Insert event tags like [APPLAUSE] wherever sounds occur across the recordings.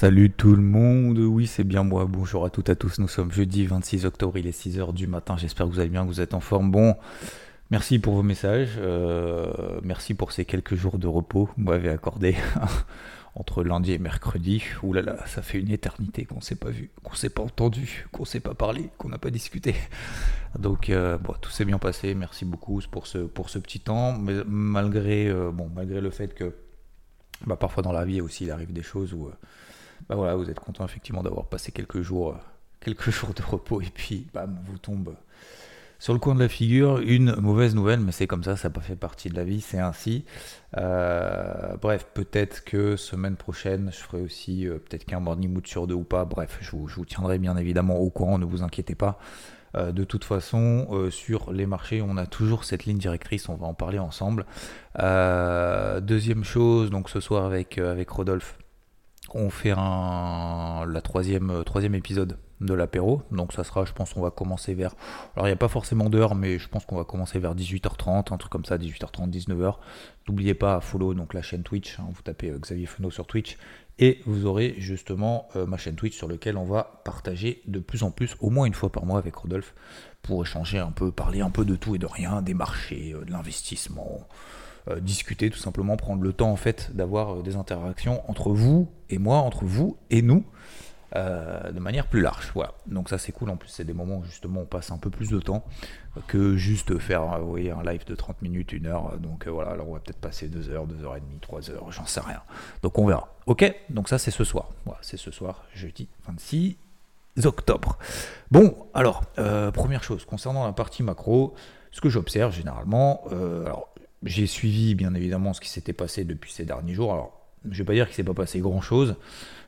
Salut tout le monde, oui c'est bien moi, bonjour à toutes et à tous, nous sommes jeudi 26 octobre, il est 6h du matin, j'espère que vous allez bien, que vous êtes en forme. Bon, merci pour vos messages, euh, merci pour ces quelques jours de repos que vous m'avez accordé [LAUGHS] entre lundi et mercredi. Ouh là là, ça fait une éternité qu'on s'est pas vu, qu'on s'est pas entendu, qu'on s'est pas parlé, qu'on n'a pas discuté. [LAUGHS] Donc euh, tout s'est bien passé, merci beaucoup pour ce, pour ce petit temps, mais malgré, euh, bon, malgré le fait que bah, parfois dans la vie aussi il arrive des choses où... bah voilà, vous êtes content effectivement d'avoir passé quelques jours, euh, quelques [LAUGHS] jours de repos et puis bam, vous tombe sur le coin de la figure une mauvaise nouvelle, mais c'est comme ça, ça n'a pas fait partie de la vie, c'est ainsi. Euh, bref, peut-être que semaine prochaine, je ferai aussi euh, peut-être qu'un morning mood sur deux ou pas. Bref, je vous, tiendrai bien évidemment au courant, ne vous inquiétez pas. De toute façon, sur les marchés, on a toujours cette ligne directrice, on va en parler ensemble. Deuxième chose, donc ce soir avec, avec Rodolphe, on fait un, la troisième, euh, troisième épisode de l'apéro. Donc ça sera, je pense qu'on va commencer vers... Alors il n'y a pas forcément d'heure, mais je pense qu'on va commencer vers 18h30, un truc comme ça, 18h30, 19h. N'oubliez pas à follow donc la chaîne Twitch, hein, vous tapez euh, Xavier Fenot sur Twitch, et vous aurez justement euh, ma chaîne Twitch sur laquelle on va partager de plus en plus, au moins une fois par mois avec Rodolphe, pour échanger un peu, parler un peu de tout et de rien, des marchés, de l'investissement, euh, discuter tout simplement, prendre le temps en fait d'avoir euh, des interactions entre vous et moi, entre vous et nous, euh, de manière plus large. Voilà. Donc ça c'est cool. En plus c'est des moments où justement on passe un peu plus de temps que juste faire un live de 30 minutes, une heure. Donc voilà, alors on va peut-être passer 2 heures, 2 heures et demie, 3 heures, j'en sais rien. Donc on verra. Ok? Donc ça c'est ce soir. Voilà, c'est ce soir, jeudi 26 octobre. Bon, alors, première chose, concernant la partie macro, ce que j'observe généralement, alors j'ai suivi bien évidemment ce qui s'était passé depuis ces derniers jours. Alors, je vais pas dire qu'il s'est pas passé grand chose,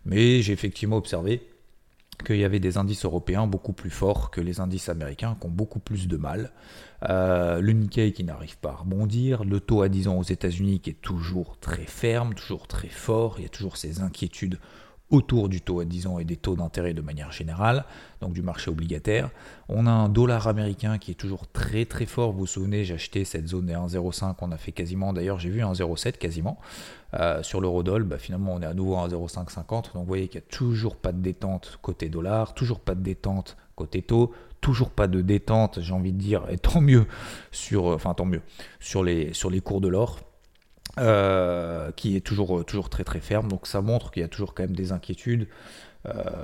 mais j'ai effectivement observé qu'il y avait des indices européens beaucoup plus forts que les indices américains qui ont beaucoup plus de mal. Euh, le Nikkei qui n'arrive pas à rebondir, le taux à 10 ans aux États-Unis qui est toujours très ferme, toujours très fort, il y a toujours ces inquiétudes autour du taux à 10 ans et des taux d'intérêt de manière générale, donc du marché obligataire. On a un dollar américain qui est toujours très très fort. Vous vous souvenez, j'ai acheté cette zone des 1,05, on a fait quasiment, d'ailleurs j'ai vu 1,07 quasiment. Euh, sur l'eurodoll, bah, finalement on est à nouveau à 1,0550. Donc vous voyez qu'il n'y a toujours pas de détente côté dollar, toujours pas de détente côté taux, toujours pas de détente, j'ai envie de dire, et tant mieux tant mieux, sur les, sur les cours de l'or. Euh, qui est toujours, toujours très très ferme. Donc ça montre qu'il y a toujours quand même des inquiétudes, euh,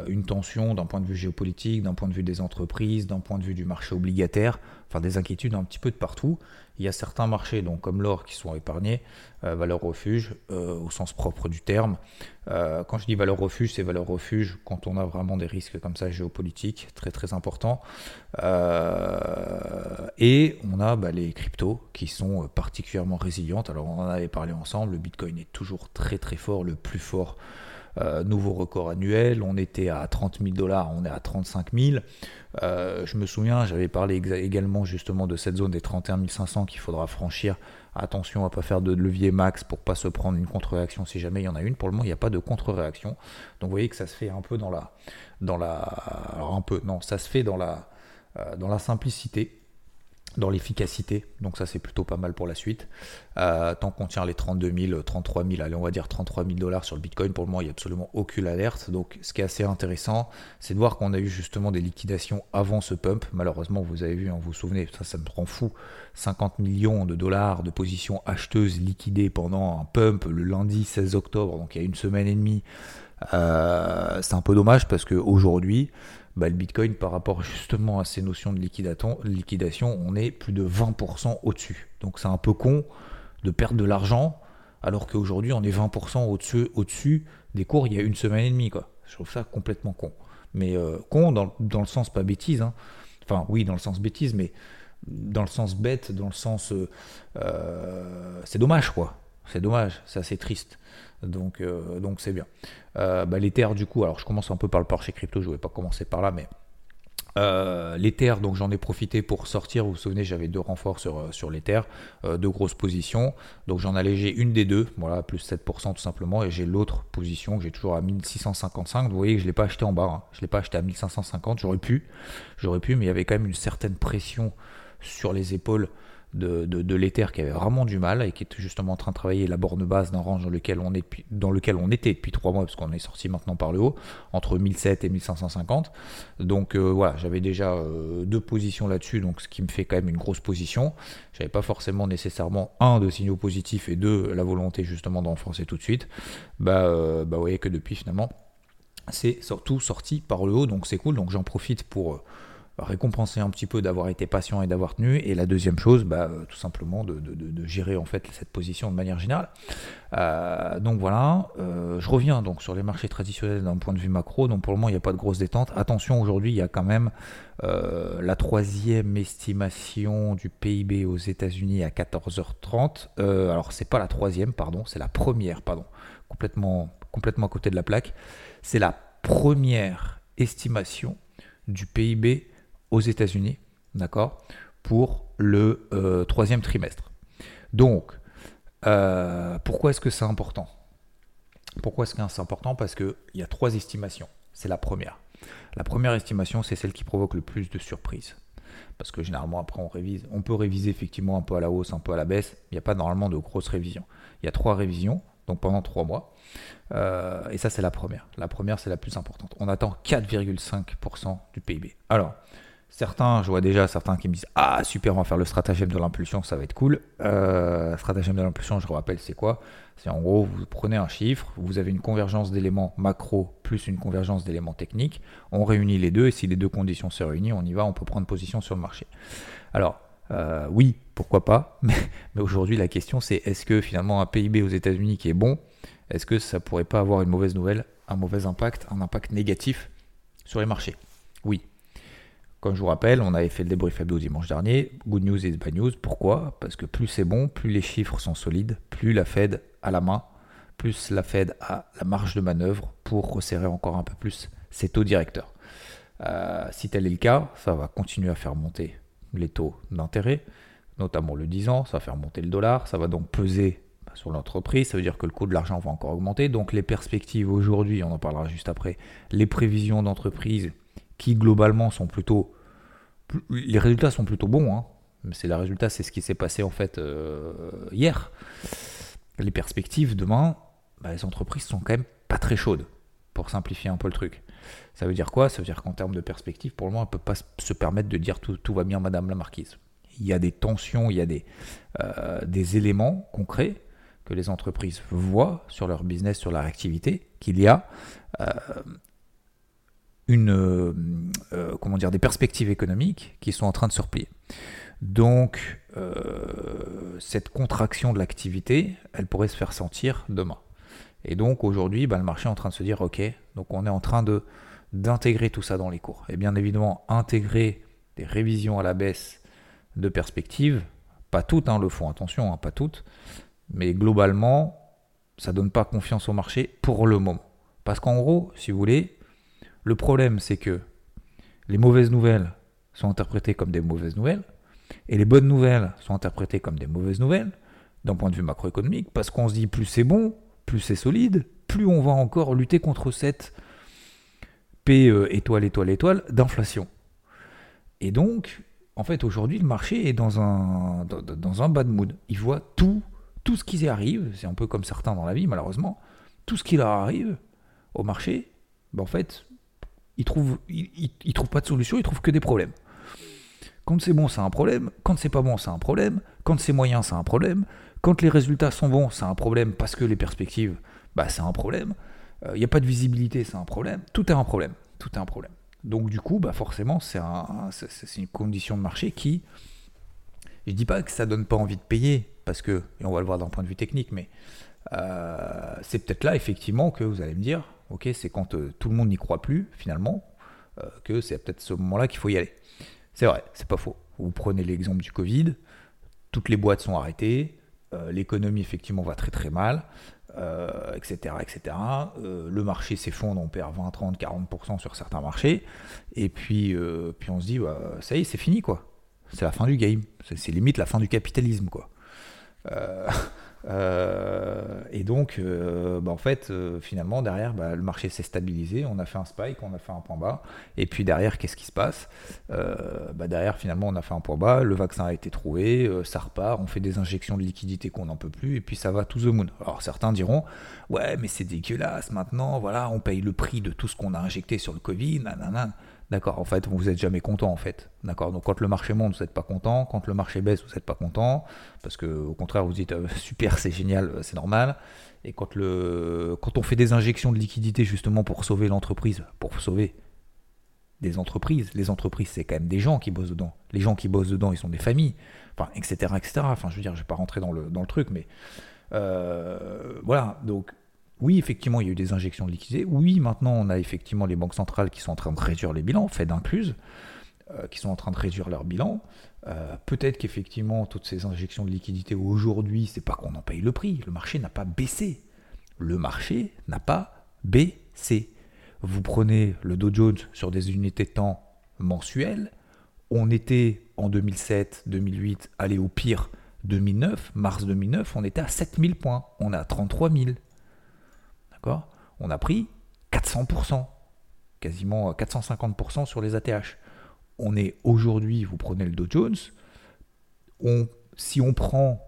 une tension d'un point de vue géopolitique, d'un point de vue des entreprises, d'un point de vue du marché obligataire, enfin des inquiétudes un petit peu de partout. Il y a certains marchés, donc comme l'or, qui sont épargnés, euh, valeur refuge euh, au sens propre du terme. Euh, quand je dis valeur refuge, c'est valeur refuge quand on a vraiment des risques comme ça géopolitiques, très très importants. Euh, et on a bah, les cryptos qui sont euh, particulièrement résilientes. Alors on en avait parlé ensemble, le Bitcoin est toujours très très fort, le plus fort. Euh, nouveau record annuel, on était à 30 000 dollars, on est à 35 000. Euh, je me souviens, j'avais parlé également justement de cette zone des 31 500 qu'il faudra franchir. Attention à pas faire de levier max pour pas se prendre une contre-réaction si jamais il y en a une. Pour le moment, il n'y a pas de contre-réaction. Donc vous voyez que ça se fait un peu dans la, dans la, alors un peu, non, ça se fait dans la, euh, dans la simplicité dans l'efficacité, donc ça c'est plutôt pas mal pour la suite. Euh, tant qu'on tient les 32 000, 33 000, allez on va dire 33 000 dollars sur le Bitcoin, pour le moment il n'y a absolument aucune alerte. Donc ce qui est assez intéressant, c'est de voir qu'on a eu justement des liquidations avant ce pump. Malheureusement vous avez vu, hein, vous vous souvenez, ça me rend fou, 50 millions de dollars de positions acheteuses liquidées pendant un pump le lundi 16 octobre, donc il y a une semaine et demie. Euh, c'est un peu dommage parce qu'aujourd'hui, bah, le Bitcoin par rapport justement à ces notions de liquidation, on est plus de 20% au-dessus. Donc c'est un peu con de perdre de l'argent alors qu'aujourd'hui on est 20% au-dessus, des cours il y a une semaine et demie. Quoi. Je trouve ça complètement con. Mais euh, con dans, dans le sens pas bêtise. hein. Enfin oui dans le sens bêtise, mais dans le sens bête, dans le sens... euh, euh, c'est dommage quoi. C'est dommage, c'est assez triste. Donc donc c'est bien. Bah, L'Ether, du coup, alors je commence un peu par le marché crypto, je ne vais pas commencer par là, mais euh, l'Ether, donc j'en ai profité pour sortir. Vous vous souvenez, j'avais deux renforts sur, euh, sur l'Ether, euh, deux grosses positions. Donc j'en allégé une des deux, voilà, plus 7% tout simplement. Et j'ai l'autre position que j'ai toujours à 1655. Vous voyez que je ne l'ai pas acheté en bas. Hein. Je ne l'ai pas acheté à 1550. J'aurais pu, j'aurais pu, mais il y avait quand même une certaine pression sur les épaules de, l'Ether qui avait vraiment du mal et qui était justement en train de travailler la borne basse d'un range dans lequel on, est dans lequel on était depuis trois mois, parce qu'on est sorti maintenant par le haut, entre 1007 et 1550. Donc euh, voilà, j'avais déjà euh, deux positions là-dessus, donc ce qui me fait quand même une grosse position. J'avais pas forcément nécessairement un de signaux positifs et deux la volonté justement d'enfoncer tout de suite. Bah, euh, bah vous voyez que depuis finalement c'est surtout sorti par le haut, donc c'est cool. Donc j'en profite pour récompenser un petit peu d'avoir été patient et d'avoir tenu. Et la deuxième chose, bah, euh, tout simplement de, gérer en fait cette position de manière générale. Euh, donc voilà, euh, je reviens donc sur les marchés traditionnels d'un point de vue macro. Donc pour le moment, il n'y a pas de grosse détente. Attention, aujourd'hui, il y a quand même la troisième estimation du PIB aux États-Unis à 14h30. alors c'est pas la troisième, pardon, c'est la première, pardon, complètement, complètement à côté de la plaque. C'est la première estimation du PIB aux États-Unis, d'accord, pour le euh, troisième trimestre. Donc, euh, pourquoi est-ce que c'est important? Pourquoi est-ce que c'est important? Parce qu'il y a trois estimations. C'est la première. La première estimation, c'est celle qui provoque le plus de surprises. Parce que généralement, après, on révise. On peut réviser effectivement un peu à la hausse, un peu à la baisse. Il n'y a pas normalement de grosses révisions. Il y a trois révisions, donc pendant trois mois. Euh, et ça, c'est la première. La première, c'est la plus importante. On attend 4,5% du PIB. Alors, Certains, je vois déjà certains qui me disent Ah, super, on va faire le stratagème de l'impulsion, ça va être cool. Euh, stratagème de l'impulsion, je rappelle, c'est quoi? C'est en gros, vous prenez un chiffre, vous avez une convergence d'éléments macro plus une convergence d'éléments techniques, on réunit les deux, et si les deux conditions se réunissent, on y va, on peut prendre position sur le marché. Alors, euh, oui, pourquoi pas, [LAUGHS] mais, aujourd'hui, la question c'est est-ce que finalement un PIB aux États-Unis qui est bon, est-ce que ça pourrait pas avoir une mauvaise nouvelle, un mauvais impact, un impact négatif sur les marchés? Comme je vous rappelle, on avait fait le débrief hebdo dimanche dernier. Good news is bad news. Pourquoi? Parce que plus c'est bon, plus les chiffres sont solides, plus la Fed a la main, plus la Fed a la marge de manœuvre pour resserrer encore un peu plus ses taux directeurs. Euh, si tel est le cas, ça va continuer à faire monter les taux d'intérêt, notamment le 10 ans, ça va faire monter le dollar, ça va donc peser sur l'entreprise, ça veut dire que le coût de l'argent va encore augmenter. Donc les perspectives aujourd'hui, on en parlera juste après, les prévisions d'entreprise qui globalement sont plutôt... Les résultats sont plutôt bons, hein. c'est le résultat, c'est ce qui s'est passé en fait euh, hier. Les perspectives demain, bah, les entreprises sont quand même pas très chaudes, pour simplifier un peu le truc. Ça veut dire quoi? Ça veut dire qu'en termes de perspectives, pour le moment, elle ne peut pas se permettre de dire tout, tout, va bien, Madame la Marquise. Il y a des tensions, il y a des, euh, des éléments concrets que les entreprises voient sur leur business, sur leur activité, qu'il y a euh, une, euh, euh, comment dire, des perspectives économiques qui sont en train de se replier. Donc, euh, cette contraction de l'activité, elle pourrait se faire sentir demain. Et donc, aujourd'hui, bah, le marché est en train de se dire, OK, donc on est en train de d'intégrer tout ça dans les cours. Et bien évidemment, intégrer des révisions à la baisse de perspectives, pas toutes hein, le font, attention, hein, pas toutes, mais globalement, ça donne pas confiance au marché pour le moment. Parce qu'en gros, si vous voulez, le problème, c'est que les mauvaises nouvelles sont interprétées comme des mauvaises nouvelles, et les bonnes nouvelles sont interprétées comme des mauvaises nouvelles, d'un point de vue macroéconomique, parce qu'on se dit plus c'est bon, plus c'est solide, plus on va encore lutter contre cette P euh, étoile, étoile, étoile d'inflation. Et donc, en fait, aujourd'hui, le marché est dans un, dans, un bad mood. Il voit tout, tout ce qui arrive, c'est un peu comme certains dans la vie, malheureusement, tout ce qui leur arrive au marché, ben en fait, il trouve, il, trouve pas de solution, il trouve que des problèmes. Quand c'est bon, c'est un problème. Quand c'est pas bon, c'est un problème. Quand c'est moyen, c'est un problème. Quand les résultats sont bons, c'est un problème parce que les perspectives, bah, c'est un problème. Il euh, n'y a pas de visibilité, c'est un problème. Tout est un problème. Tout est un problème. Donc du coup, bah forcément, c'est un, une condition de marché qui, je dis pas que ça donne pas envie de payer, parce que, et on va le voir d'un point de vue technique, mais euh, c'est peut-être là effectivement que vous allez me dire, ok, c'est quand euh, tout le monde n'y croit plus finalement, euh, que c'est peut-être ce moment-là qu'il faut y aller. C'est vrai, c'est pas faux. Vous prenez l'exemple du Covid, toutes les boîtes sont arrêtées, l'économie effectivement va très très mal, etc. etc. le marché s'effondre, on perd 20, 30, 40% sur certains marchés, et puis, puis on se dit, bah, ça y est, c'est fini quoi. C'est la fin du game, c'est limite la fin du capitalisme quoi. [LAUGHS] Euh, et donc, euh, bah, en fait, euh, finalement, derrière, bah, le marché s'est stabilisé. On a fait un spike, on a fait un point bas. Et puis derrière, qu'est-ce qui se passe? Bah, Derrière, finalement, on a fait un point bas. Le vaccin a été trouvé, ça repart. On fait des injections de liquidité qu'on n'en peut plus. Et puis ça va to the moon. Alors certains diront Ouais, mais c'est dégueulasse maintenant. Voilà, on paye le prix de tout ce qu'on a injecté sur le Covid. Nanana. D'accord, en fait, vous n'êtes jamais content, en fait. D'accord, donc quand le marché monte, vous n'êtes pas content. Quand le marché baisse, vous n'êtes pas content. Parce que, au contraire, vous dites euh, [LAUGHS] super, c'est génial, euh, c'est normal. Et quand, le, quand on fait des injections de liquidité, justement, pour sauver l'entreprise, pour sauver des entreprises, les entreprises, c'est quand même des gens qui bossent dedans. Les gens qui bossent dedans, ils sont des familles, enfin, etc., etc. Enfin, je veux dire, je ne vais pas rentrer dans le, dans le truc, mais euh, voilà. Donc, oui, effectivement, il y a eu des injections de liquidité. Oui, maintenant, on a effectivement les banques centrales qui sont en train de réduire les bilans, fait d'incluse, euh, qui sont en train de réduire leur bilan. Euh, peut-être qu'effectivement, toutes ces injections de liquidité aujourd'hui, c'est pas qu'on en paye le prix. Le marché n'a pas baissé. Le marché n'a pas baissé. Vous prenez le Dow Jones sur des unités de temps mensuelles. On était en 2007, 2008, allez au pire 2009, mars 2009, on était à 7000 points. On est à 33 000. On a pris 400%, quasiment 450% sur les ATH. On est aujourd'hui, vous prenez le Dow Jones, on, si on prend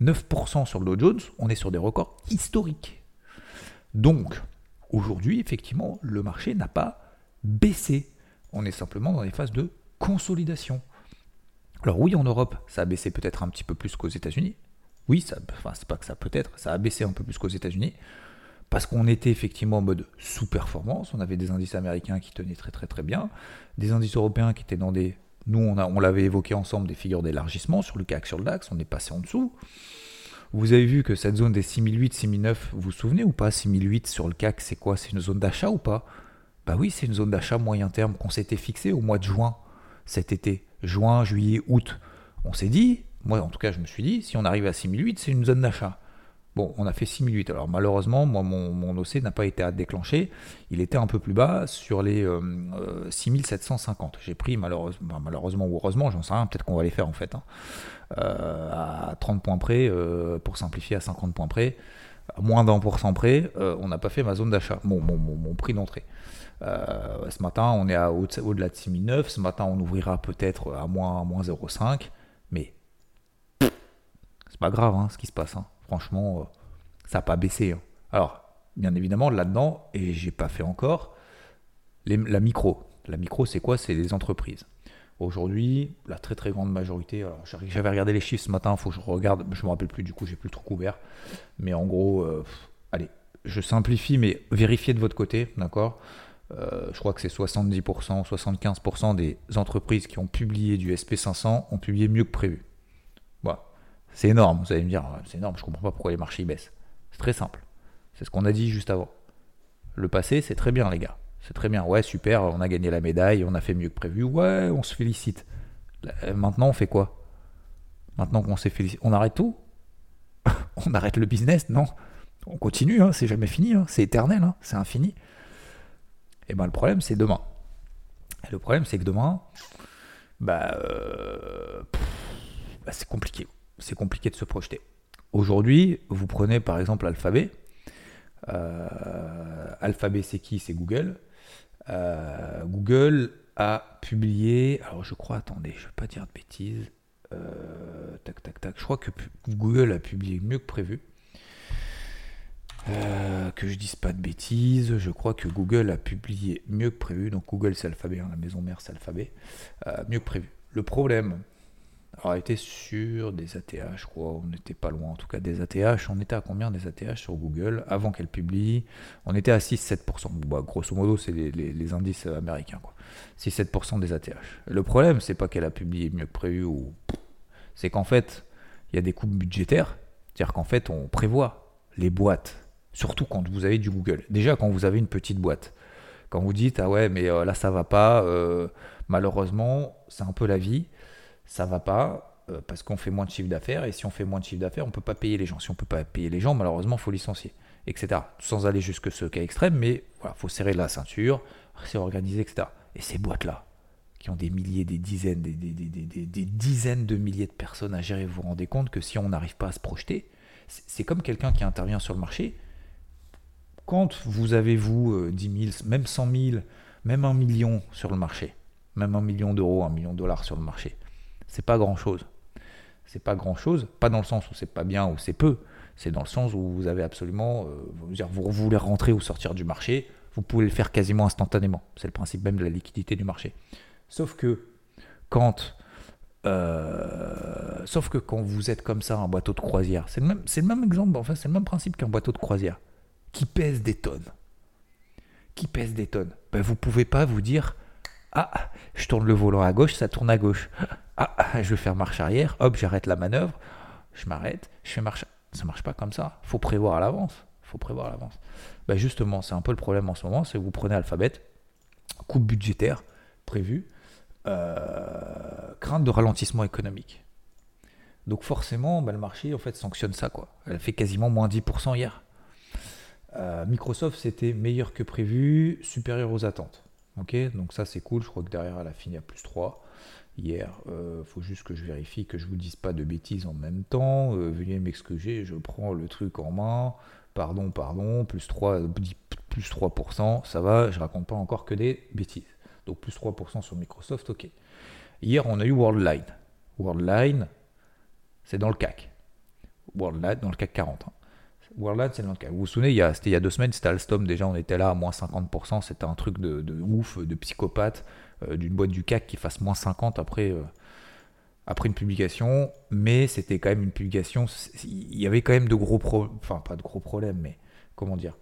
9% sur le Dow Jones, on est sur des records historiques. Donc, aujourd'hui, effectivement, le marché n'a pas baissé. On est simplement dans des phases de consolidation. Alors oui, en Europe, ça a baissé peut-être un petit peu plus qu'aux États-Unis. Oui, enfin, c'est pas que ça peut être, ça a baissé un peu plus qu'aux États-Unis parce qu'on était effectivement en mode sous-performance. On avait des indices américains qui tenaient très très très bien, des indices européens qui étaient dans des. Nous, on, l'avait évoqué ensemble, des figures d'élargissement sur le CAC, sur le DAX, on est passé en dessous. Vous avez vu que cette zone des 6008, 6009, vous vous souvenez ou pas 6008 sur le CAC, c'est quoi C'est une zone d'achat ou pas? Bah oui, c'est une zone d'achat moyen terme qu'on s'était fixé au mois de juin cet été. Juin, juillet, août. On s'est dit, moi en tout cas je me suis dit, si on arrive à 6008, c'est une zone d'achat. Bon, on a fait 6008. Alors malheureusement, moi, mon, OC n'a pas été à déclencher. Il était un peu plus bas sur les 6750. Euh, euh, J'ai pris malheureusement, ou heureusement, j'en sais rien, peut-être qu'on va les faire en fait. Hein. Euh, à 30 points près, pour simplifier à 50 points près, à moins d'un pour cent près, on n'a pas fait ma zone d'achat, mon, mon, prix d'entrée. ce matin, on est au-delà de 6009. Ce matin, on ouvrira peut-être à moins 0,5. C'est pas grave hein, ce qui se passe. Hein franchement, euh, ça n'a pas baissé. Hein. Alors, bien évidemment, là-dedans, et j'ai pas fait encore, la micro. La micro, c'est quoi? C'est les entreprises. Aujourd'hui, la très très grande majorité, alors j'avais regardé les chiffres ce matin, il faut que je regarde, je me rappelle plus, du coup j'ai plus trop couvert. Mais en gros, euh, allez, je simplifie, mais vérifiez de votre côté, d'accord? Euh, Je crois que c'est 70%, 75% des entreprises qui ont publié du SP500 ont publié mieux que prévu. C'est énorme, vous allez me dire, c'est énorme, je comprends pas pourquoi les marchés baissent. C'est très simple. C'est ce qu'on a dit juste avant. Le passé, c'est très bien, les gars. C'est très bien. Ouais, super, on a gagné la médaille, on a fait mieux que prévu. Ouais, on se félicite. Maintenant, on fait quoi? Maintenant qu'on s'est félicité, on arrête tout? [LAUGHS] On arrête le business? Non. On continue, hein, c'est jamais fini, hein. c'est éternel, hein, c'est infini. Et eh ben le problème, c'est demain. le problème, c'est que demain, bah, euh, bah c'est compliqué c'est compliqué de se projeter. Aujourd'hui, vous prenez par exemple Alphabet. Euh, Alphabet, c'est qui? C'est Google. Euh, Google a publié, alors je crois, attendez, je ne vais pas dire de bêtises. Euh, tac, tac, tac. Je crois que Google a publié mieux que prévu. que je dise pas de bêtises, je crois que Google a publié mieux que prévu. Donc Google c'est Alphabet, la maison mère c'est Alphabet, mieux que prévu. Le problème, alors, on était sur des ATH, je crois. On n'était pas loin, en tout cas, des ATH. On était à combien des ATH sur Google avant qu'elle publie? On était à 6-7%. Bah, grosso modo, c'est les, indices américains. 6-7% des ATH. Le problème, c'est pas qu'elle a publié mieux que prévu, ou... c'est qu'en fait, il y a des coupes budgétaires. C'est-à-dire qu'en fait, on prévoit les boîtes, surtout quand vous avez du Google. Déjà, quand vous avez une petite boîte. Quand vous dites, ah ouais, mais euh, là, ça va pas, euh, malheureusement, c'est un peu la vie ça va pas. euh, parce qu'on fait moins de chiffre d'affaires, et si on fait moins de chiffre d'affaires, on ne peut pas payer les gens. Si on ne peut pas payer les gens, malheureusement, il faut licencier, etc. Sans aller jusque ce cas extrême, mais voilà, faut serrer la ceinture, c'est organisé, etc. Et ces boîtes-là, qui ont des milliers, des dizaines, des, des, dizaines de milliers de personnes à gérer, vous vous rendez compte que si on n'arrive pas à se projeter, c'est comme quelqu'un qui intervient sur le marché. Quand vous avez, vous, 10 000, même 100 000, même un million sur le marché, même un million d'euros, un million de dollars sur le marché, c'est pas grand chose. C'est pas grand chose, pas dans le sens où c'est pas bien ou c'est peu, c'est dans le sens où vous avez absolument, euh, vous voulez rentrer ou sortir du marché, vous pouvez le faire quasiment instantanément. C'est le principe même de la liquidité du marché. Sauf que quand, euh, sauf que quand vous êtes comme ça un bateau de croisière, c'est le même, le même exemple, enfin c'est le même principe qu'un bateau de croisière qui pèse des tonnes, qui pèse des tonnes. Ben, vous pouvez pas vous dire ah, je tourne le volant à gauche, ça tourne à gauche. Ah, je vais faire marche arrière, hop, j'arrête la manœuvre, je m'arrête, je fais marche. Ça marche pas comme ça. Faut prévoir à l'avance. Faut prévoir à l'avance. Ben justement, c'est un peu le problème en ce moment, c'est que vous prenez Alphabet, coupe budgétaire prévue, euh, crainte de ralentissement économique. Donc forcément, ben, le marché en fait sanctionne ça quoi. Elle fait quasiment moins 10% hier. Euh, Microsoft c'était meilleur que prévu, supérieur aux attentes. Donc ça c'est cool. Je crois que derrière elle a fini à plus 3 hier. Euh, faut juste que je vérifie que je vous dise pas de bêtises en même temps. Euh, veuillez m'excuser, je prends le truc en main. Pardon, pardon, plus 3, plus 3%, ça va, je raconte pas encore que des bêtises. Donc plus 3% sur Microsoft, ok. Hier, on a eu Worldline. Worldline, c'est dans le CAC. Worldline, dans le CAC 40. Worldline, c'est dans le CAC. Vous vous souvenez, il y a, c'était il y a deux semaines, c'était Alstom, déjà on était là à moins 50%, c'était un truc de, ouf, de psychopathe, d'une boîte du CAC qui fasse moins 50 après, euh, après une publication, mais c'était quand même une publication, il y avait quand même de gros problèmes, enfin pas de gros problèmes, mais comment dire,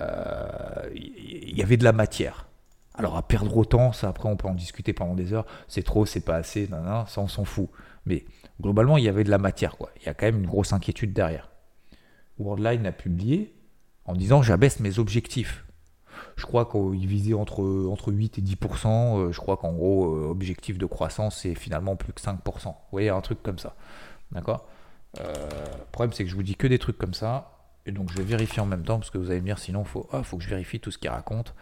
euh, il y avait de la matière. Alors à perdre autant, ça après on peut en discuter pendant des heures, c'est trop, c'est pas assez, ça on s'en fout. Mais globalement, il y avait de la matière, quoi. Il y a quand même une grosse inquiétude derrière. Worldline a publié en disant j'abaisse mes objectifs. Je crois qu'il visait entre, entre 8 et 10%. Euh, je crois qu'en gros, euh, objectif de croissance, c'est finalement plus que 5%. Vous voyez, un truc comme ça. D'accord? Euh, Le problème, c'est que je vous dis que des trucs comme ça. Et donc, je vais vérifier en même temps, parce que vous allez me dire, sinon, il faut, ah, faut que je vérifie tout ce qu'il raconte.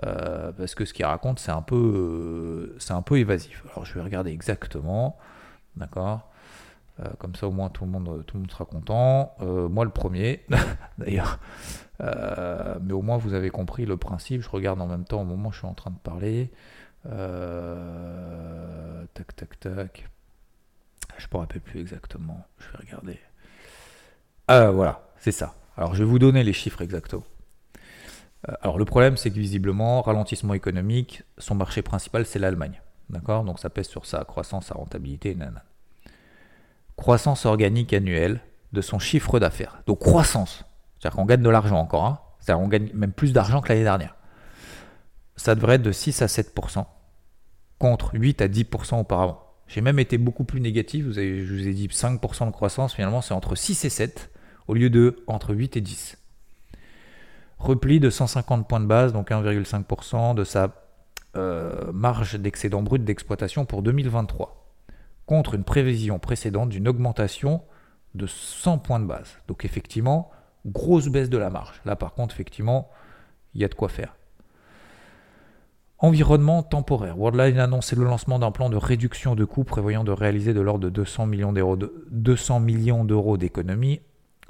parce que ce qu'il raconte, c'est un, peu, c'est un peu évasif. Alors, je vais regarder exactement. D'accord? Euh, comme ça, au moins, tout le monde, sera content. Euh, moi, le premier, [LAUGHS] d'ailleurs. Euh, mais au moins, vous avez compris le principe. Je regarde en même temps au moment où je suis en train de parler. tac, tac, tac. Je ne me rappelle plus exactement. Je vais regarder. Voilà, c'est ça. Alors, je vais vous donner les chiffres exactement. Alors, le problème, c'est que visiblement, ralentissement économique, son marché principal, c'est l'Allemagne. D'accord? Donc, ça pèse sur sa croissance, sa rentabilité, nanana croissance organique annuelle de son chiffre d'affaires. Donc croissance, c'est-à-dire qu'on gagne de l'argent encore, hein. c'est-à-dire qu'on gagne même plus d'argent que l'année dernière. Ça devrait être de 6 à 7%, contre 8 à 10% auparavant. J'ai même été beaucoup plus négatif, je vous ai dit 5% de croissance, finalement c'est entre 6 et 7, au lieu de entre 8 et 10. Repli de 150 points de base, donc 1,5% de sa euh, marge d'excédent brut d'exploitation pour 2023 contre une prévision précédente d'une augmentation de 100 points de base. Donc effectivement, grosse baisse de la marge. Là par contre, effectivement, il y a de quoi faire. Environnement temporaire. Worldline a annoncé le lancement d'un plan de réduction de coûts prévoyant de réaliser de l'ordre de 200 millions d'euros, 200 millions d'euros d'économies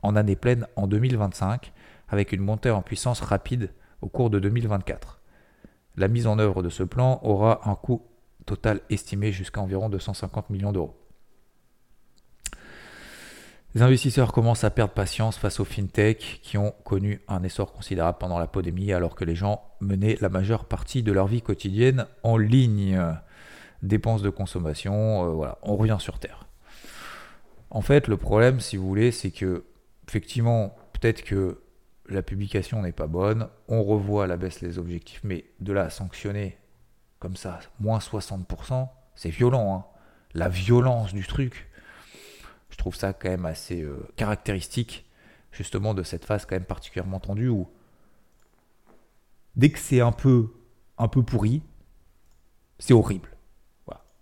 en année pleine en 2025, avec une montée en puissance rapide au cours de 2024. La mise en œuvre de ce plan aura un coût total estimé jusqu'à environ 250 millions d'euros. Les investisseurs commencent à perdre patience face aux fintech qui ont connu un essor considérable pendant la pandémie alors que les gens menaient la majeure partie de leur vie quotidienne en ligne. Dépenses de consommation, euh, voilà, on revient sur Terre. En fait, le problème, si vous voulez, c'est que, effectivement, peut-être que la publication n'est pas bonne, on revoit à la baisse les objectifs, mais de là à sanctionner comme ça, moins 60%, c'est violent. Hein. La violence du truc, je trouve ça quand même assez euh, caractéristique justement de cette phase quand même particulièrement tendue où dès que c'est un peu, un peu pourri, c'est horrible.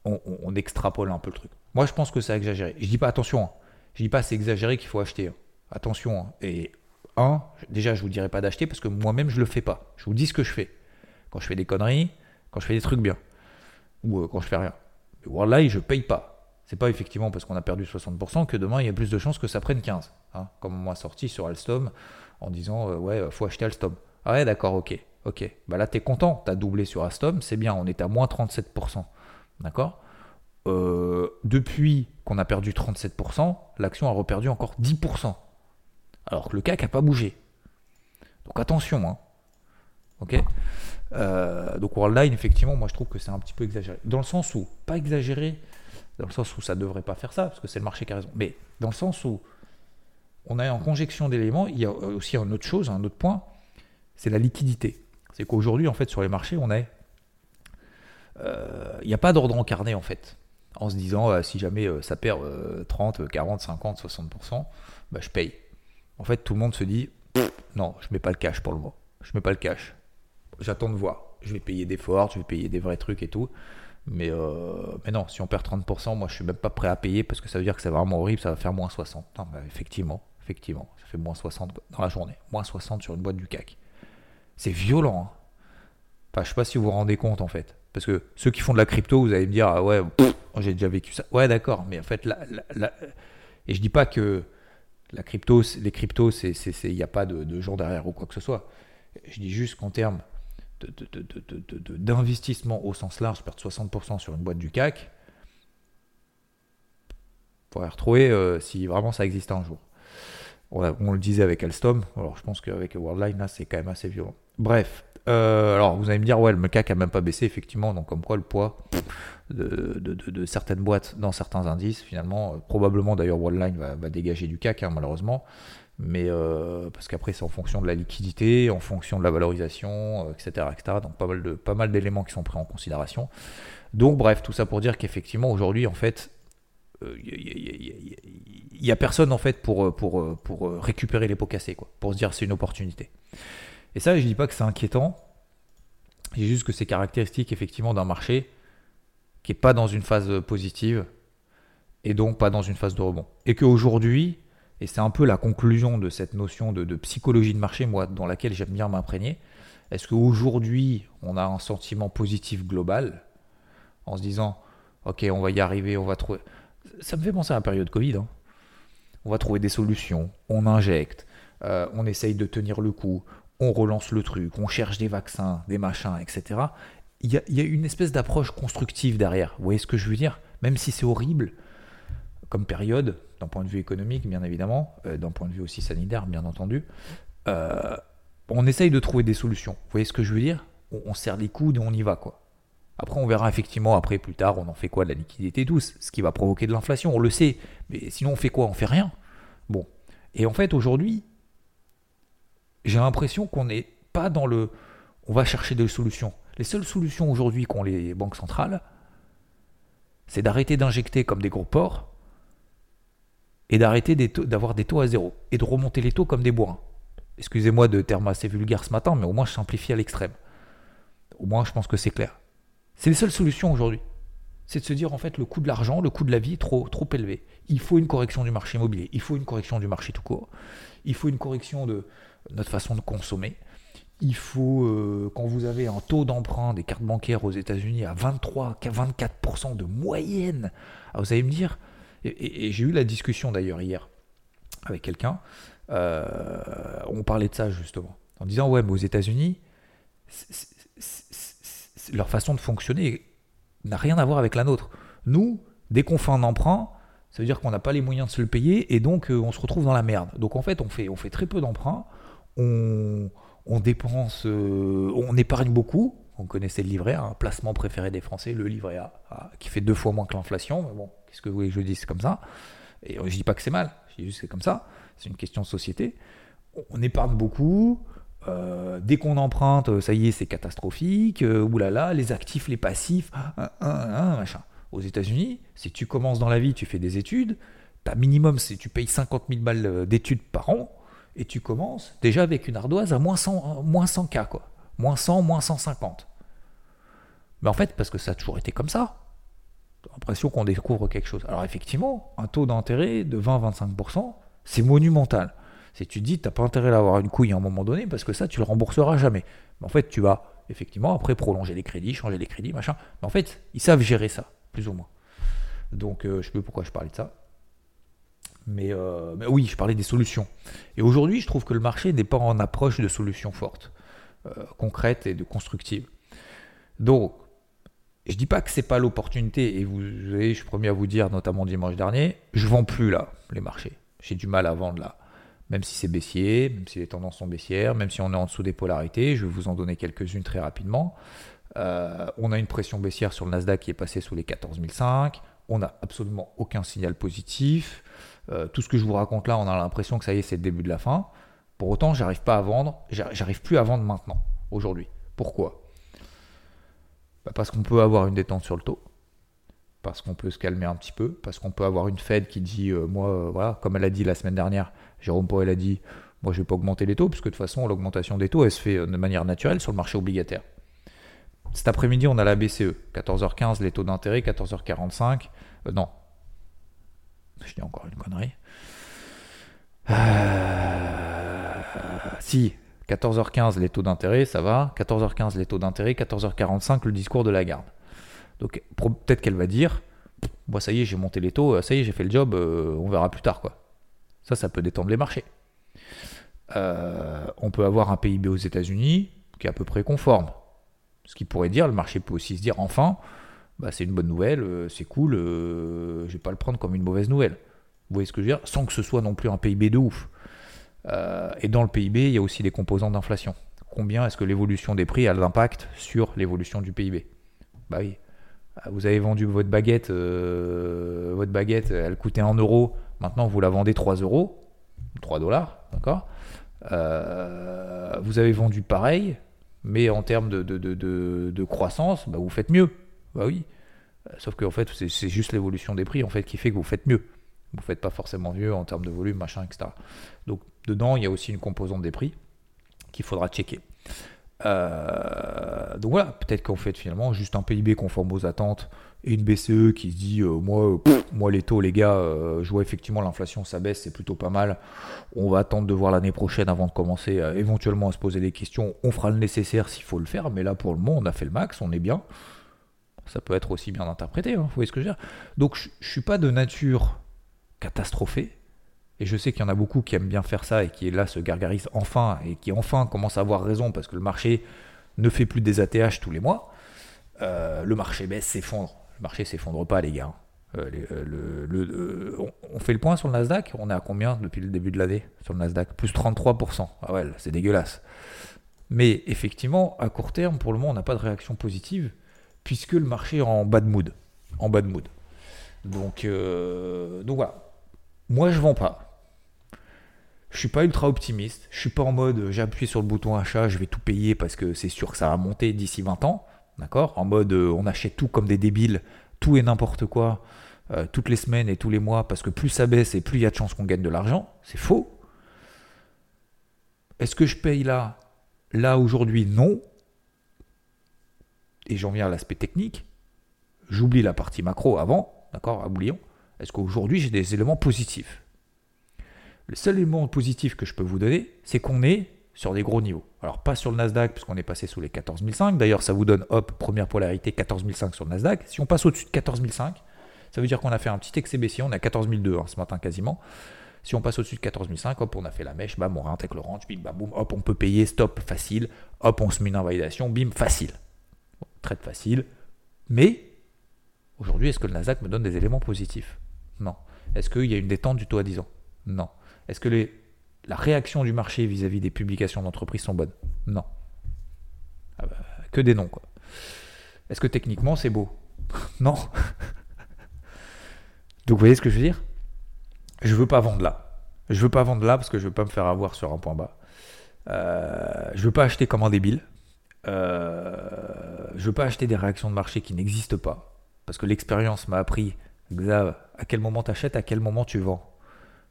On, extrapole un peu le truc. Moi, je pense que c'est exagéré. Je dis pas attention. Hein. Je dis pas c'est exagéré qu'il faut acheter. Hein. Attention. Hein. Et un, déjà, je vous dirai pas d'acheter parce que moi-même, je le fais pas. Je vous dis ce que je fais. Quand je fais des conneries, quand je fais des trucs bien. Ou euh, quand je fais rien. Mais Worldline, je paye pas. C'est pas effectivement parce qu'on a perdu 60% que demain il y a plus de chances que ça prenne 15. Comme on m'a sorti sur Alstom en disant euh, ouais, faut acheter Alstom. Ah ouais, d'accord, ok. Ok. Bah là, tu es content. Tu as doublé sur Alstom, c'est bien. On est à moins 37%. D'accord? Euh, Depuis qu'on a perdu 37%, l'action a reperdu encore 10%. Alors que le CAC n'a pas bougé. Donc attention. Hein. Ok euh, Donc Worldline, effectivement, moi je trouve que c'est un petit peu exagéré. Dans le sens où, pas exagéré, dans le sens où ça ne devrait pas faire ça, parce que c'est le marché qui a raison. Mais dans le sens où on a en conjection d'éléments, il y a aussi une autre chose, un autre point, c'est la liquidité. C'est qu'aujourd'hui, en fait, sur les marchés, on est. Euh, il n'y a pas d'ordre encarné, en fait. En se disant, euh, si jamais ça perd 30, 40, 50, 60%, bah, je paye. En fait, tout le monde se dit, non, je mets pas le cash pour le moment. Je mets pas le cash. J'attends de voir. Je vais payer des forts, je vais payer des vrais trucs et tout. Mais, mais non, si on perd 30%, moi je suis même pas prêt à payer parce que ça veut dire que c'est vraiment horrible, ça va faire moins 60. Non, bah, effectivement, effectivement, ça fait moins 60 dans la journée. Moins 60 sur une boîte du CAC. C'est violent. Hein. Enfin, je sais pas si vous vous rendez compte en fait. Parce que ceux qui font de la crypto, vous allez me dire, ah ouais, j'ai déjà vécu ça. Ouais, d'accord, mais en fait, la, et je dis pas que la crypto, les cryptos, il n'y a pas de, gens derrière ou quoi que ce soit. Je dis juste qu'en termes d'investissement au sens large, perdre 60% sur une boîte du CAC, faudrait retrouver euh, si vraiment ça existe un jour. On, le disait avec Alstom, alors je pense qu'avec Worldline, là, c'est quand même assez violent. Bref, euh, alors vous allez me dire, ouais, le CAC a même pas baissé, effectivement, donc comme quoi le poids de, certaines boîtes dans certains indices, finalement, euh, probablement d'ailleurs Worldline va, dégager du CAC, hein, malheureusement, mais euh, parce qu'après c'est en fonction de la liquidité, en fonction de la valorisation, etc., etc. Donc pas mal de pas mal d'éléments qui sont pris en considération. Donc bref, tout ça pour dire qu'effectivement aujourd'hui, en fait, il n'y a personne en fait pour, euh, pour, euh, pour euh, récupérer les pots cassés, quoi, pour se dire c'est une opportunité. Et ça, je ne dis pas que c'est inquiétant, j'ai juste que c'est caractéristique effectivement d'un marché qui n'est pas dans une phase positive et donc pas dans une phase de rebond. Et qu'aujourd'hui, et c'est un peu la conclusion de cette notion de, psychologie de marché, moi, dans laquelle j'aime bien m'imprégner, est-ce qu'aujourd'hui, on a un sentiment positif global en se disant, ok, on va y arriver, on va trouver... Ça me fait penser à la période Covid. Hein on va trouver des solutions, on injecte, euh, on essaye de tenir le coup, on relance le truc, on cherche des vaccins, des machins, etc. Il y a, une espèce d'approche constructive derrière. Vous voyez ce que je veux dire? Même si c'est horrible comme période, d'un point de vue économique, bien évidemment, euh, d'un point de vue aussi sanitaire, bien entendu, euh, on essaye de trouver des solutions. Vous voyez ce que je veux dire? On, on serre les coudes et on y va, quoi. Après, on verra effectivement, après, plus tard, on en fait quoi de la liquidité douce, ce qui va provoquer de l'inflation, on le sait. Mais sinon, on fait quoi? On fait rien. Bon. Et en fait, aujourd'hui, j'ai l'impression qu'on n'est pas dans le. On va chercher des solutions. Les seules solutions aujourd'hui qu'ont les banques centrales, c'est d'arrêter d'injecter comme des gros porcs et d'arrêter d'avoir des, taux à zéro et de remonter les taux comme des bourrins. Excusez-moi de termes assez vulgaires ce matin, mais au moins je simplifie à l'extrême. Au moins je pense que c'est clair. C'est les seules solutions aujourd'hui. C'est de se dire en fait le coût de l'argent, le coût de la vie est trop, élevé. Il faut une correction du marché immobilier, il faut une correction du marché tout court, il faut une correction de notre façon de consommer. Il faut, euh, quand vous avez un taux d'emprunt des cartes bancaires aux États-Unis à 23, 24% de moyenne, ah, vous allez me dire, et, j'ai eu la discussion d'ailleurs hier avec quelqu'un, euh, on parlait de ça justement, en disant ouais, mais aux États-Unis, leur façon de fonctionner n'a rien à voir avec la nôtre. Nous, dès qu'on fait un emprunt, ça veut dire qu'on n'a pas les moyens de se le payer et donc euh, on se retrouve dans la merde. Donc en fait, on fait, on fait très peu d'emprunts, on, dépense, euh, on épargne beaucoup. On connaissait le livret A, un placement préféré des Français, le livret A, qui fait deux fois moins que l'inflation. Mais bon, qu'est-ce que vous voulez que je dise C'est comme ça. Et je dis pas que c'est mal, je dis juste que c'est comme ça. C'est une question de société. On épargne beaucoup, euh, dès qu'on emprunte, euh, ça y est, c'est catastrophique. Euh, oulala, les actifs, les passifs, machin. Aux États-Unis, si tu commences dans la vie, tu fais des études, ta minimum, c'est tu payes 50 000 balles d'études par an, et tu commences déjà avec une ardoise à moins 100, moins 100K, quoi. Moins 100, moins 150. Mais en fait, parce que ça a toujours été comme ça. L'impression qu'on découvre quelque chose. Alors effectivement, un taux d'intérêt de 20-25%, c'est monumental. Si tu te dis, tu n'as pas intérêt d'avoir une couille à un moment donné, parce que ça, tu le rembourseras jamais. Mais en fait, tu vas effectivement après prolonger les crédits, changer les crédits, machin. Mais en fait, ils savent gérer ça, plus ou moins. Donc, euh, je ne sais plus pourquoi je parlais de ça. Mais, euh, oui, je parlais des solutions. Et aujourd'hui, je trouve que le marché n'est pas en approche de solutions fortes, euh, concrètes et de constructives. Donc, je dis pas que c'est pas l'opportunité, et vous je suis premier à vous dire, notamment dimanche dernier, je vends plus là, les marchés. J'ai du mal à vendre là. Même si c'est baissier, même si les tendances sont baissières, même si on est en dessous des polarités, je vais vous en donner quelques-unes très rapidement. Euh, on a une pression baissière sur le Nasdaq qui est passé sous les 14005. On n'a absolument aucun signal positif. Euh, tout ce que je vous raconte là, on a l'impression que ça y est, c'est le début de la fin. Pour autant, j'arrive pas à vendre. J'arrive plus à vendre maintenant, aujourd'hui. Pourquoi? Bah, Parce qu'on peut avoir une détente sur le taux. Parce qu'on peut se calmer un petit peu, parce qu'on peut avoir une Fed qui dit, euh, moi, euh, voilà, comme elle a dit la semaine dernière, Jérôme Powell a dit, moi je ne vais pas augmenter les taux, puisque de toute façon l'augmentation des taux, elle se fait euh, de manière naturelle sur le marché obligataire. Cet après-midi, on a la BCE, 14h15 les taux d'intérêt, 14h45, non, je dis encore une connerie. si, 14h15 les taux d'intérêt, ça va, 14h15 les taux d'intérêt, 14h45 le discours de la garde. Donc peut-être qu'elle va dire, moi ça y est, j'ai monté les taux, ça y est, j'ai fait le job, euh, on verra plus tard quoi. Ça, ça peut détendre les marchés. Euh, on peut avoir un PIB aux États-Unis qui est à peu près conforme. Ce qui pourrait dire, le marché peut aussi se dire, enfin, bah, c'est une bonne nouvelle, euh, c'est cool, je vais pas le prendre comme une mauvaise nouvelle. Vous voyez ce que je veux dire? Sans que ce soit non plus un PIB de ouf. Et dans le PIB, il y a aussi des composants d'inflation. Combien est-ce que l'évolution des prix a l'impact sur l'évolution du PIB Bah oui, ah, vous avez vendu votre baguette, euh, votre baguette, elle coûtait 1 euro, maintenant vous la vendez 3 euros, 3 dollars, d'accord? Euh, Vous avez vendu pareil, mais en termes de, croissance, bah, vous faites mieux. Bah oui. Euh, sauf que en fait, c'est juste l'évolution des prix en fait qui fait que vous faites mieux. Vous ne faites pas forcément mieux en termes de volume, machin, etc. Donc dedans, il y a aussi une composante des prix qu'il faudra checker. Euh, donc voilà, peut-être qu'en fait finalement juste un PIB conforme aux attentes et une BCE qui se dit euh, moi, moi les taux les gars, euh, je vois effectivement l'inflation ça baisse, c'est plutôt pas mal. On va attendre de voir l'année prochaine avant de commencer éventuellement à se poser des questions. On fera le nécessaire s'il faut le faire, mais là pour le moment on a fait le max, on est bien. Ça peut être aussi bien interprété, hein, vous voyez ce que je veux dire. Donc je, je suis pas de nature catastrophée, et je sais qu'il y en a beaucoup qui aiment bien faire ça et qui là se gargarisent enfin et qui enfin commencent à avoir raison parce que le marché ne fait plus des ATH tous les mois. Euh, le marché baisse, s'effondre. Le marché s'effondre pas, les gars. Euh, euh, on, fait le point sur le Nasdaq? On est à combien depuis le début de l'année sur le Nasdaq? Plus 33%. Ah ouais, c'est dégueulasse. Mais effectivement, à court terme, pour le moment, on n'a pas de réaction positive puisque le marché est en bad mood. En bad mood. Donc, donc voilà. Moi, je vends pas. Je suis pas ultra optimiste. Je suis pas en mode euh, j'ai appuyé sur le bouton achat, je vais tout payer parce que c'est sûr que ça va monter d'ici 20 ans. D'accord? En mode euh, on achète tout comme des débiles, tout et n'importe quoi, euh, toutes les semaines et tous les mois, parce que plus ça baisse et plus il y a de chances qu'on gagne de l'argent. C'est faux. Est-ce que je paye là? Là aujourd'hui, non. Et j'en viens à l'aspect technique. J'oublie la partie macro avant, d'accord? Oublions. Est-ce qu'aujourd'hui j'ai des éléments positifs? Le seul élément positif que je peux vous donner, c'est qu'on est sur des gros niveaux. Alors pas sur le Nasdaq, puisqu'on est passé sous les 14005. D'ailleurs, ça vous donne, hop, première polarité, 14005 sur le Nasdaq. Si on passe au-dessus de 14005, ça veut dire qu'on a fait un petit excès baissier. On est à 14002 hein, ce matin quasiment. Si on passe au-dessus de 14005, hop, on a fait la mèche, bam, on réintègre le range, bim, bam, boum, hop, on peut payer, stop, facile. Hop, on se met une invalidation, bim, facile. Bon, de facile. Mais, aujourd'hui, est-ce que le Nasdaq me donne des éléments positifs? Non. Est-ce qu'il y a une détente du taux à 10 ans? Non. Est-ce que la réaction du marché vis-à-vis des publications d'entreprise sont bonnes? Non. Ah bah, que des noms. Est-ce que techniquement c'est beau? [LAUGHS] Non. Donc vous voyez ce que je veux dire? Je veux pas vendre là. Je veux pas vendre là parce que je veux pas me faire avoir sur un point bas. Euh, je veux pas acheter comme un débile. Euh, je veux pas acheter des réactions de marché qui n'existent pas. Parce que l'expérience m'a appris, Xav, à quel moment tu achètes, à quel moment tu vends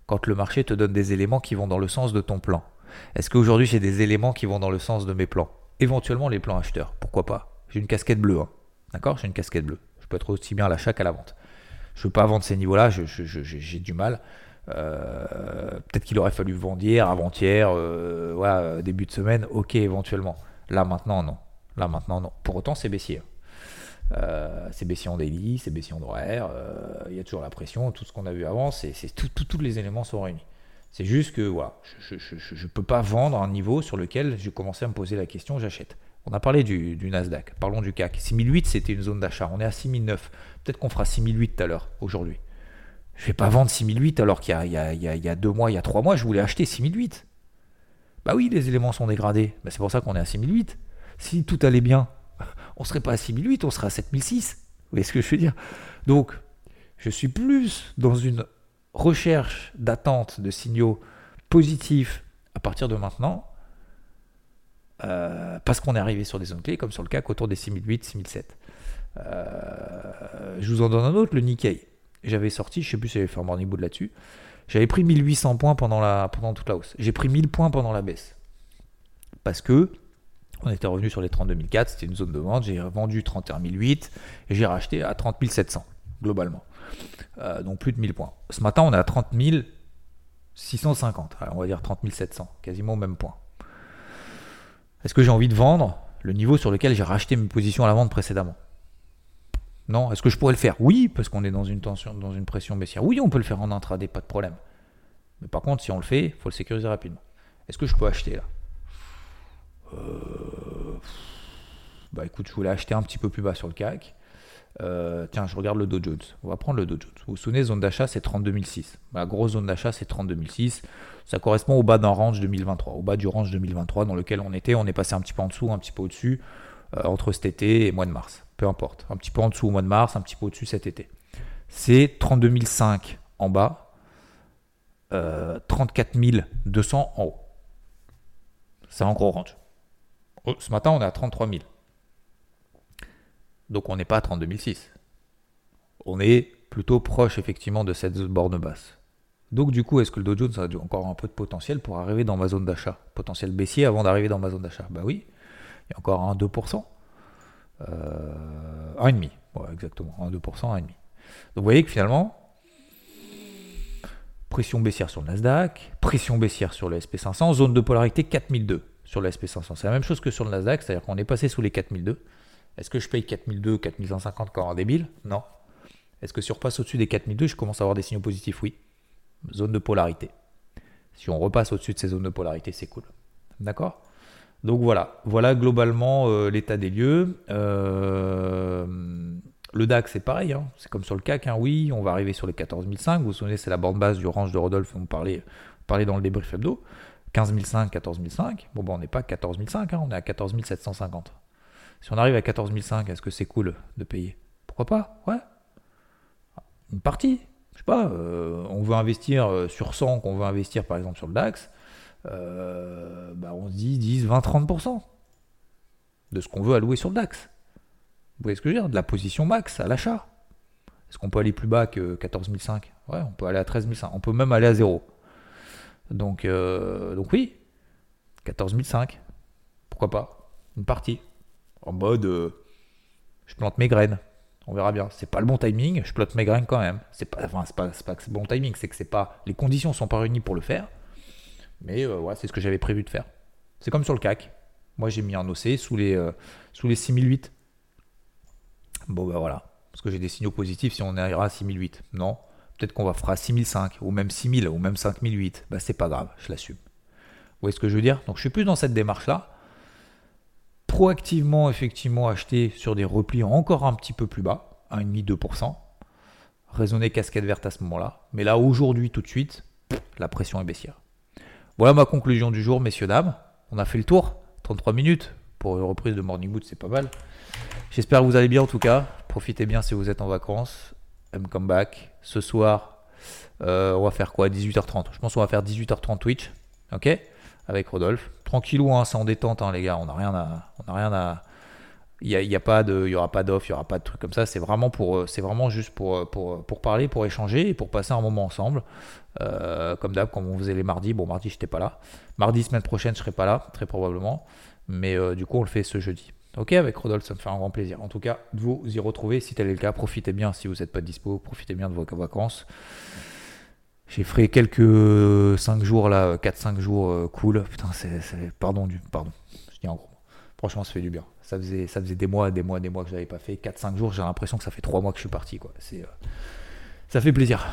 quand le marché te donne des éléments qui vont dans le sens de ton plan Est-ce qu'aujourd'hui j'ai des éléments qui vont dans le sens de mes plans? Éventuellement les plans acheteurs, pourquoi pas? J'ai une casquette bleue, hein. d'accord? J'ai une casquette bleue. Je peux être aussi bien à l'achat qu'à la vente. Je ne veux pas vendre ces niveaux-là, j'ai du mal. Euh, peut-être qu'il aurait fallu vendre hier, avant-hier, euh, début de semaine, ok, éventuellement. Là maintenant, non. Là maintenant, non. Pour autant, c'est baissier. Euh, c'est baissier en daily, c'est baissier en horaire, il y a toujours la pression, tout ce qu'on a vu avant, c'est tous les éléments sont réunis. C'est juste que voilà, je ne peux pas vendre un niveau sur lequel j'ai commencé à me poser la question, j'achète. On a parlé du, Nasdaq, parlons du CAC. 6008, c'était une zone d'achat. On est à 6009. Peut-être qu'on fera 6008 tout à l'heure, aujourd'hui. Je ne vais pas vendre 6008 alors qu'il y, a, deux mois, il y a trois mois, je voulais acheter 6008. Bah oui, les éléments sont dégradés. Bah c'est pour ça qu'on est à 6008. Si tout allait bien, on ne serait pas à 6008, on serait à 7006. Vous voyez ce que je veux dire? Donc, je suis plus dans une recherche d'attente de signaux positifs à partir de maintenant euh, parce qu'on est arrivé sur des zones clés, comme sur le CAC autour des 6008, 6007. Euh, je vous en donne un autre, le Nikkei. J'avais sorti, je sais plus si j'avais fait un morning boot là-dessus. J'avais pris 1800 points pendant, la, pendant toute la hausse. J'ai pris 1000 points pendant la baisse. Parce que on était revenu sur les 32004, c'était une zone de vente. J'ai vendu 31008 et j'ai racheté à 30700 globalement. Euh, donc plus de 1000 points. Ce matin, on est à 30 650. on va dire 30 700, quasiment au même point. Est-ce que j'ai envie de vendre le niveau sur lequel j'ai racheté mes positions à la vente précédemment? Non. Est-ce que je pourrais le faire? Oui, parce qu'on est dans une tension, dans une pression baissière. Oui, on peut le faire en intraday, pas de problème. Mais par contre, si on le fait, il faut le sécuriser rapidement. Est-ce que je peux acheter là? Bah écoute, je voulais acheter un petit peu plus bas sur le CAC. Euh, tiens, je regarde le Dow Jones. On va prendre le Dow Jones. Vous vous souvenez, zone d'achat, c'est 32006. La grosse zone d'achat, c'est 32006. Ça correspond au bas d'un range 2023, au bas du range 2023 dans lequel on était. On est passé un petit peu en dessous, un petit peu au-dessus, euh, entre cet été et mois de mars. Peu importe. Un petit peu en dessous au mois de mars, un petit peu au-dessus cet été. C'est 32005 en bas, euh, 200 en haut. C'est un gros range. Oh, ce matin, on est à 33 000. Donc on n'est pas à 32006. On est plutôt proche effectivement de cette borne basse. Donc du coup, est-ce que le Dow Jones a encore un peu de potentiel pour arriver dans ma zone d'achat? Potentiel baissier avant d'arriver dans ma zone d'achat? Bah oui, il y a encore un 2%. Euh, 1,5. Ouais, exactement, un 2%, 1,5. Donc vous voyez que finalement, pression baissière sur le Nasdaq, pression baissière sur le SP500, zone de polarité 4002 sur le SP500. C'est la même chose que sur le Nasdaq, c'est-à-dire qu'on est passé sous les 4002. Est-ce que je paye 4002, 4150 encore un débile? Non. Est-ce que si on repasse au-dessus des 4002, je commence à avoir des signaux positifs? Oui. Zone de polarité. Si on repasse au-dessus de ces zones de polarité, c'est cool. D'accord? Donc voilà. Voilà globalement euh, l'état des lieux. Euh, le DAX, c'est pareil. Hein. C'est comme sur le CAC. Hein. Oui, on va arriver sur les 14005. Vous vous souvenez, c'est la bande basse du range de Rodolphe. On parlait, on parlait dans le débrief hebdo. 15005, 14005. Bon, ben, on n'est pas à 14005. Hein. On est à 14750. Si on arrive à 14 500, est-ce que c'est cool de payer? Pourquoi pas? Ouais. Une partie. Je sais pas, euh, on veut investir euh, sur 100, qu'on veut investir par exemple sur le DAX, euh, bah on se dit 10, 20, 30% de ce qu'on veut allouer sur le DAX. Vous voyez ce que je veux dire? De la position max à l'achat. Est-ce qu'on peut aller plus bas que 14 500 Ouais, on peut aller à 13 500. On peut même aller à zéro. Donc, donc oui, 14 500. Pourquoi pas Une partie en mode euh, je plante mes graines. On verra bien. C'est pas le bon timing, je plante mes graines quand même. C'est pas, enfin, c'est pas, pas que c'est bon timing, c'est que c'est les conditions sont pas réunies pour le faire. Mais euh, c'est ce que j'avais prévu de faire. C'est comme sur le CAC. Moi, j'ai mis en OC sous les, euh, sous les 6008. Bon, ben voilà. Parce que j'ai des signaux positifs si on arrivera à 6008. Non. Peut-être qu'on va faire 6005, ou même 6000, ou même 5008. Bah, c'est pas grave, je l'assume. Vous voyez ce que je veux dire? Donc, je suis plus dans cette démarche-là proactivement effectivement acheter sur des replis encore un petit peu plus bas, 1,5-2%. Raisonner casquette verte à ce moment-là. Mais là, aujourd'hui, tout de suite, la pression est baissière. Voilà ma conclusion du jour, messieurs, dames. On a fait le tour. 33 minutes pour une reprise de Morning Boot, c'est pas mal. J'espère que vous allez bien en tout cas. Profitez bien si vous êtes en vacances. I'm come back. Ce soir, euh, on va faire quoi? 18h30. Je pense qu'on va faire 18h30 Twitch. Ok? Avec Rodolphe. Tranquillou, hein, en détente, hein, les gars. On n'a rien à. On a rien à. Il n'y a, y a pas de, il y aura pas d'offre, il n'y aura pas de trucs comme ça. C'est vraiment pour, euh, c'est vraiment juste pour, euh, pour, pour parler, pour échanger et pour passer un moment ensemble. comme d'hab, comme on faisait les mardis. Bon, mardi, j'étais pas là. Mardi, semaine prochaine, je serai pas là, très probablement. Mais du coup, on le fait ce jeudi. Ok, avec Rodolphe, ça me fait un grand plaisir. En tout cas, de vous y retrouver si tel est le cas. Profitez bien si vous n'êtes pas dispo, profitez bien de vos vacances. J'ai fait quelques 5 jours là, 4-5 jours euh, cool. Putain, c'est. Pardon, du, pardon. Je dis en gros. Franchement, ça fait du bien. Ça faisait, des mois, des mois, des mois que je n'avais pas fait. 4-5 jours, j'ai l'impression que ça fait 3 mois que je suis parti. Euh, ça fait plaisir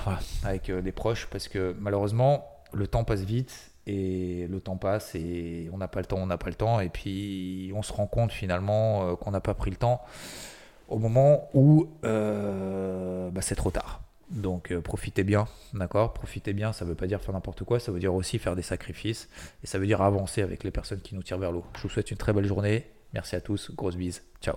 avec euh, des proches parce que malheureusement, le temps passe vite et le temps passe et on n'a pas le temps, on n'a pas le temps. Et puis on se rend compte finalement qu'on n'a pas pris le temps au moment où bah, c'est trop tard. Donc euh, profitez bien, d'accord? Profitez bien, ça ne veut pas dire faire n'importe quoi, ça veut dire aussi faire des sacrifices et ça veut dire avancer avec les personnes qui nous tirent vers l'eau. Je vous souhaite une très belle journée. Merci à tous, grosse bise. Ciao.